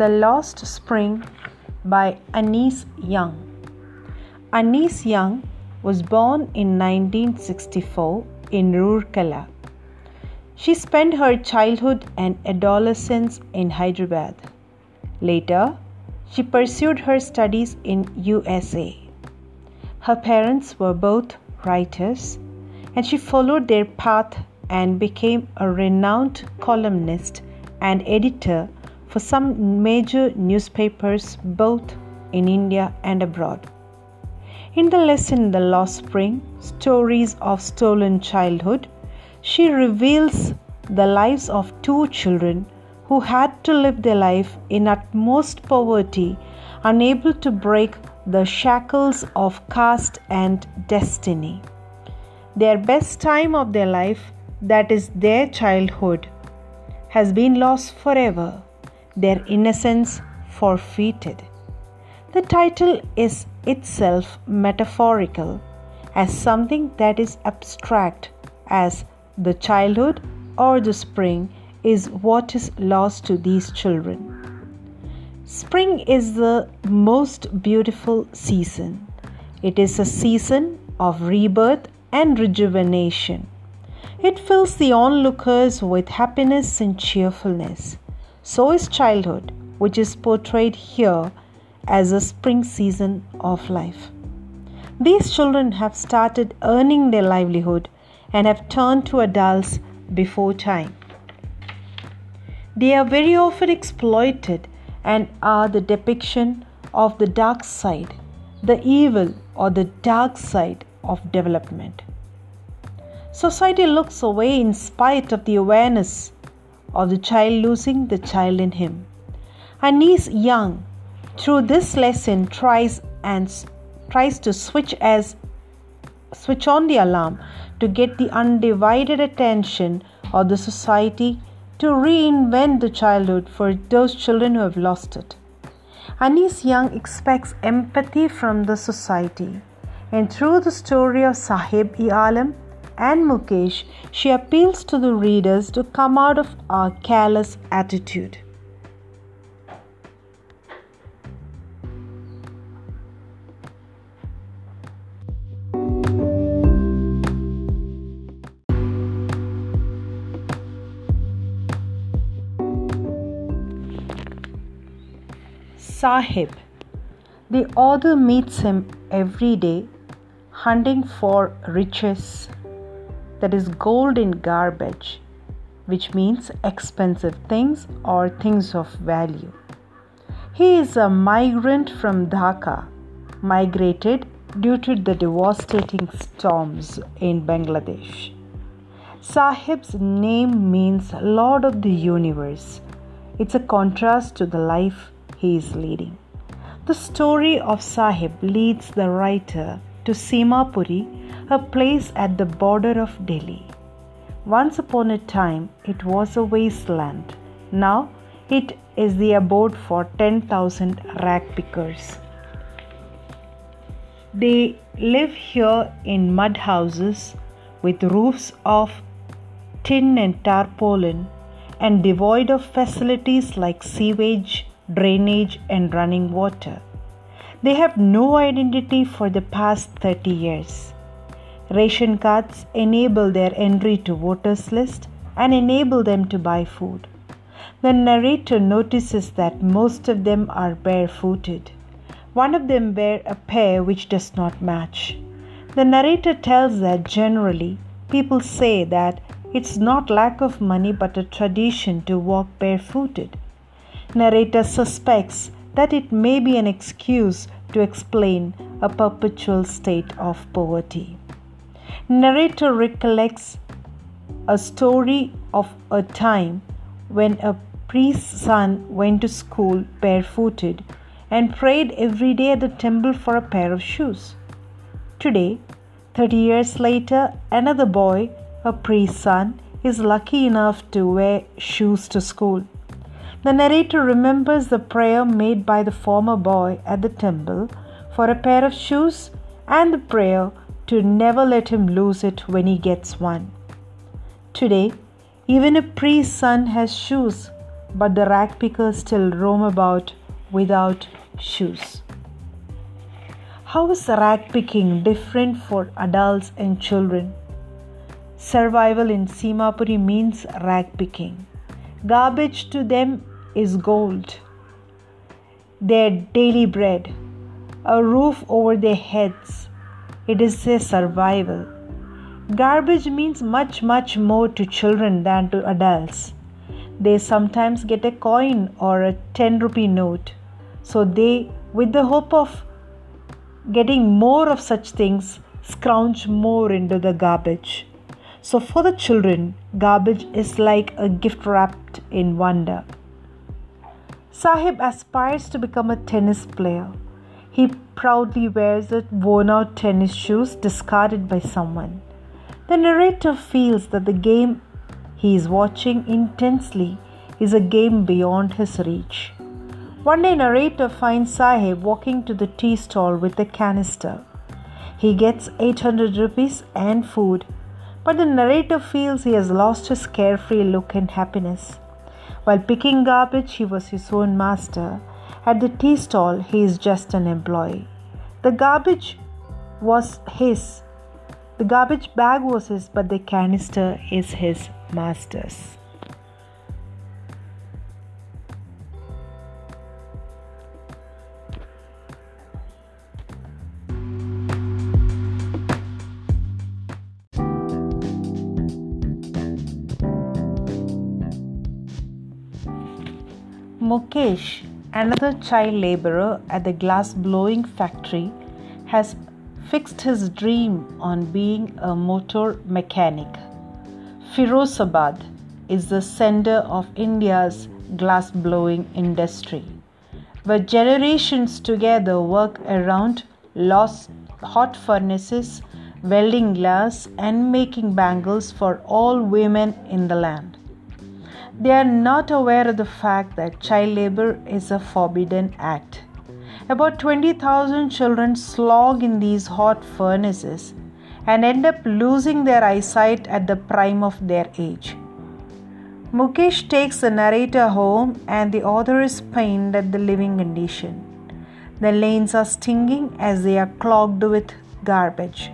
The Lost Spring by Anees Jung. Anees Jung was born in 1964 in Rourkela. She spent her childhood and adolescence in Hyderabad. Later, she pursued her studies in USA. Her parents were both writers, and she followed their path and became a renowned columnist and editor for some major newspapers both in India and abroad. In the lesson The Lost Spring Stories of Stolen Childhood, she reveals the lives of two children who had to live their life in utmost poverty, unable to break the shackles of caste and destiny. Their best time of their life, that is their childhood, has been lost forever, their innocence forfeited. The title is itself metaphorical as something that is abstract, as the childhood or the spring is what is lost to these children. Spring is the most beautiful season. It is a season of rebirth and rejuvenation. It fills the onlookers with happiness and cheerfulness. So is childhood, which is portrayed here as a spring season of life. These children have started earning their livelihood and have turned to adults before time. They are very often exploited and are the depiction of the dark side, the evil or the dark side of development. Society looks away in spite of the awareness of the child losing the child in him. Anees Jung through this lesson tries and tries to switch as switch on the alarm to get the undivided attention of the society to reinvent the childhood for those children who have lost it. Anees Jung expects empathy from the society, and through the story of Sahib e Alam and Mukesh, she appeals to the readers to come out of our careless attitude. Sahib. The author meets him every day, hunting for riches, that is, gold in garbage, which means expensive things or things of value. He is a migrant from Dhaka, migrated due to the devastating storms in Bangladesh. Sahib's name means Lord of the Universe. It's a contrast to the life he is leading. The story of Sahib leads the writer to Seemapuri, a place at the border of Delhi. Once upon a time, it was a wasteland. Now, it is the abode for 10,000 rag pickers. They live here in mud houses with roofs of tin and tarpaulin and devoid of facilities like sewage, drainage, and running water. They have no identity for the past 30 years. Ration cards enable their entry to voters list and enable them to buy food. The narrator notices that most of them are barefooted. One of them wear a pair which does not match. The narrator tells that generally people say that it's not lack of money but a tradition to walk barefooted. Narrator suspects that it may be an excuse to explain a perpetual state of poverty. Narrator recollects a story of a time when a priest's son went to school barefooted and prayed every day at the temple for a pair of shoes. Today, 30 years later, another boy, a priest's son, is lucky enough to wear shoes to school. The narrator remembers the prayer made by the former boy at the temple for a pair of shoes and the prayer to never let him lose it when he gets one. Today, even a priest's son has shoes, but the rag pickers still roam about without shoes. How is rag picking different for adults and children? Survival in Seemapuri means rag picking. Garbage to them is gold. Their daily bread, a roof over their heads. It is their survival. Garbage means much, much more to children than to adults. They sometimes get a coin or a 10 rupee note. So they, with the hope of getting more of such things, scrounge more into the garbage. So, for the children, garbage is like a gift wrapped in wonder. Sahib aspires to become a tennis player. He proudly wears the worn out tennis shoes discarded by someone. The narrator feels that the game he is watching intensely is a game beyond his reach. One day, narrator finds Sahib walking to the tea stall with a canister. He gets 800 rupees and food but the narrator feels he has lost his carefree look and happiness. While picking garbage, he was his own master. At the tea stall, he is just an employee. The garbage was his. The garbage bag was his, but the canister is his master's. Mukesh, another child laborer at the glass blowing factory, has fixed his dream on being a motor mechanic. Firozabad is the center of India's glass blowing industry, where generations together work around lost hot furnaces, welding glass, and making bangles for all women in the land. They are not aware of the fact that child labor is a forbidden act. About 20,000 children slog in these hot furnaces and end up losing their eyesight at the prime of their age. Mukesh takes the narrator home, and the author is pained at the living condition. The lanes are stinging as they are clogged with garbage.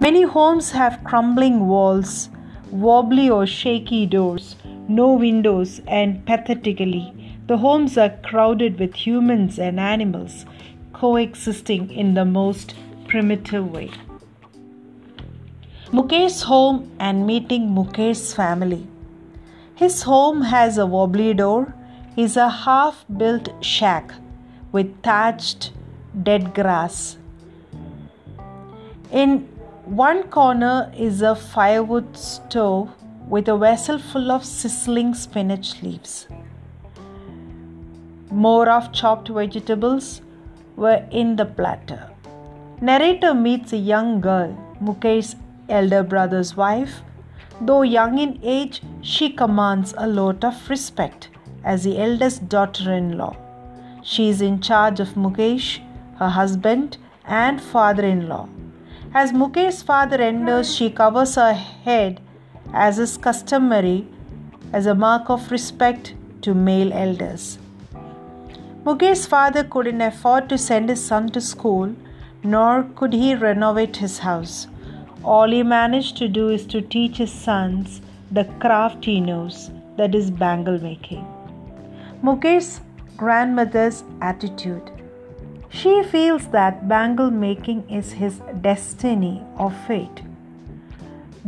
Many homes have crumbling walls, wobbly or shaky doors, no windows, and pathetically, the homes are crowded with humans and animals coexisting in the most primitive way. Mukesh's home and meeting Mukesh's family. His home has a wobbly door, is a half built shack with thatched dead grass. In one corner is a firewood stove with a vessel full of sizzling spinach leaves. More of chopped vegetables were in the platter. Narrator meets a young girl, Mukesh's elder brother's wife. Though young in age, she commands a lot of respect as the eldest daughter in law. She is in charge of Mukesh, her husband, and father in law. As Mukesh's father enters, she covers her head as is customary as a mark of respect to male elders. Mukesh's father couldn't afford to send his son to school, nor could he renovate his house. All he managed to do is to teach his sons the craft he knows, that is, bangle making. Mukesh's grandmother's attitude. She feels that bangle making is his destiny or fate.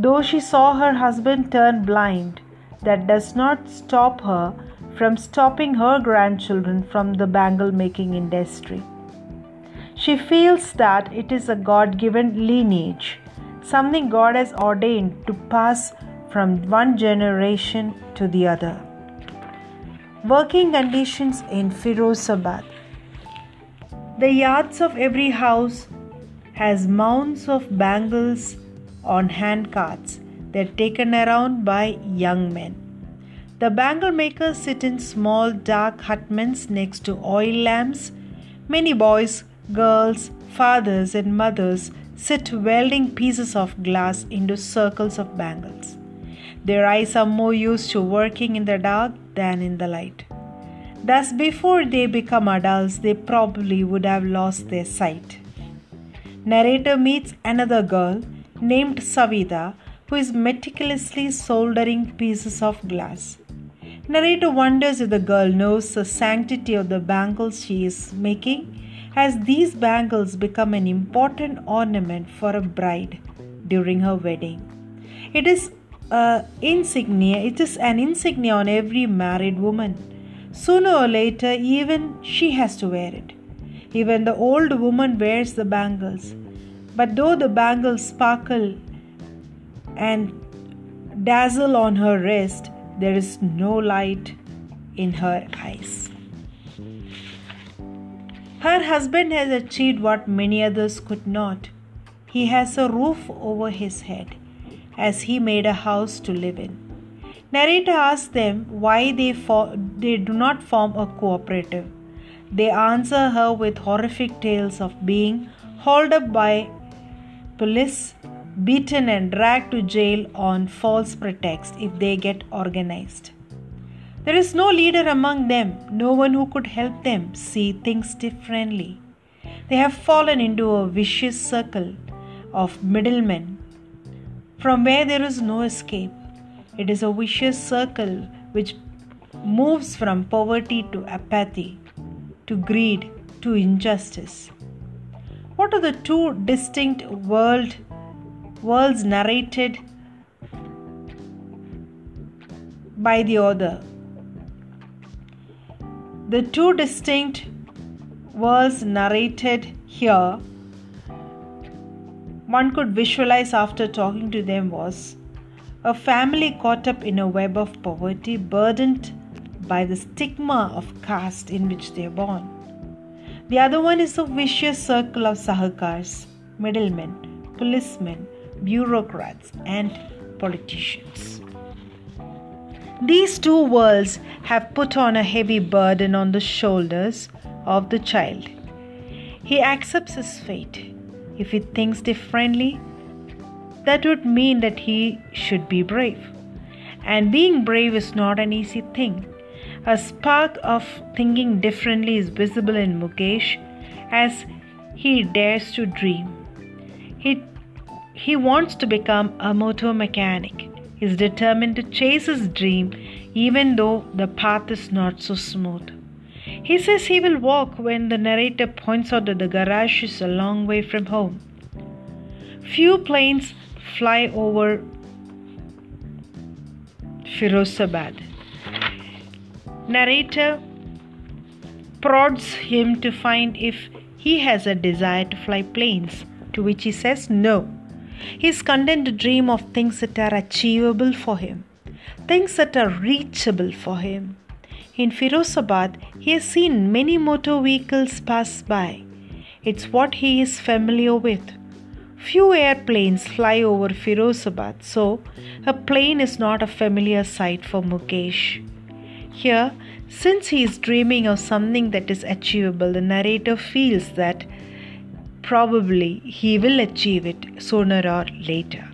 Though she saw her husband turn blind, that does not stop her from stopping her grandchildren from the bangle making industry. She feels that it is a God given lineage, something God has ordained to pass from one generation to the other. Working conditions in Firozabad. The yards of every house has mounds of bangles on hand carts. They're taken around by young men. The bangle makers sit in small dark hutments next to oil lamps. Many boys, girls, fathers, and mothers sit welding pieces of glass into circles of bangles. Their eyes are more used to working in the dark than in the light. Thus, before they become adults, they probably would have lost their sight. Narrator meets another girl named Savita who is meticulously soldering pieces of glass. Narrator wonders if the girl knows the sanctity of the bangles she is making, as these bangles become an important ornament for a bride during her wedding. It is a insignia, it is an insignia on every married woman. Sooner or later, even she has to wear it. Even the old woman wears the bangles. But though the bangles sparkle and dazzle on her wrist, there is no light in her eyes. Her husband has achieved what many others could not. He has a roof over his head, as he made a house to live in. Narrator asks them why they, they do not form a cooperative. They answer her with horrific tales of being hauled up by police, beaten, and dragged to jail on false pretext if they get organized. There is no leader among them, no one who could help them see things differently. They have fallen into a vicious circle of middlemen from where there is no escape. It is a vicious circle which moves from poverty to apathy, to greed, to injustice. What are the two distinct world, worlds narrated by the author? The two distinct worlds narrated here one could visualize after talking to them was a family caught up in a web of poverty, burdened by the stigma of caste in which they are born. The other one is a vicious circle of sahukars, middlemen, policemen, bureaucrats, and politicians. These two worlds have put on a heavy burden on the shoulders of the child. He accepts his fate. If he thinks differently, that would mean that he should be brave. And being brave is not an easy thing. A spark of thinking differently is visible in Mukesh as he dares to dream. He, he wants to become a motor mechanic. He is determined to chase his dream even though the path is not so smooth. He says he will walk when the narrator points out that the garage is a long way from home. Few planes fly over Firozabad. Narrator prods him to find if he has a desire to fly planes, to which he says no. He is content to dream of things that are achievable for him, things that are reachable for him. In Firozabad, he has seen many motor vehicles pass by. It's what he is familiar with. Few airplanes fly over Firozabad, so a plane is not a familiar sight for Mukesh. Here, since he is dreaming of something that is achievable, the narrator feels that probably he will achieve it sooner or later.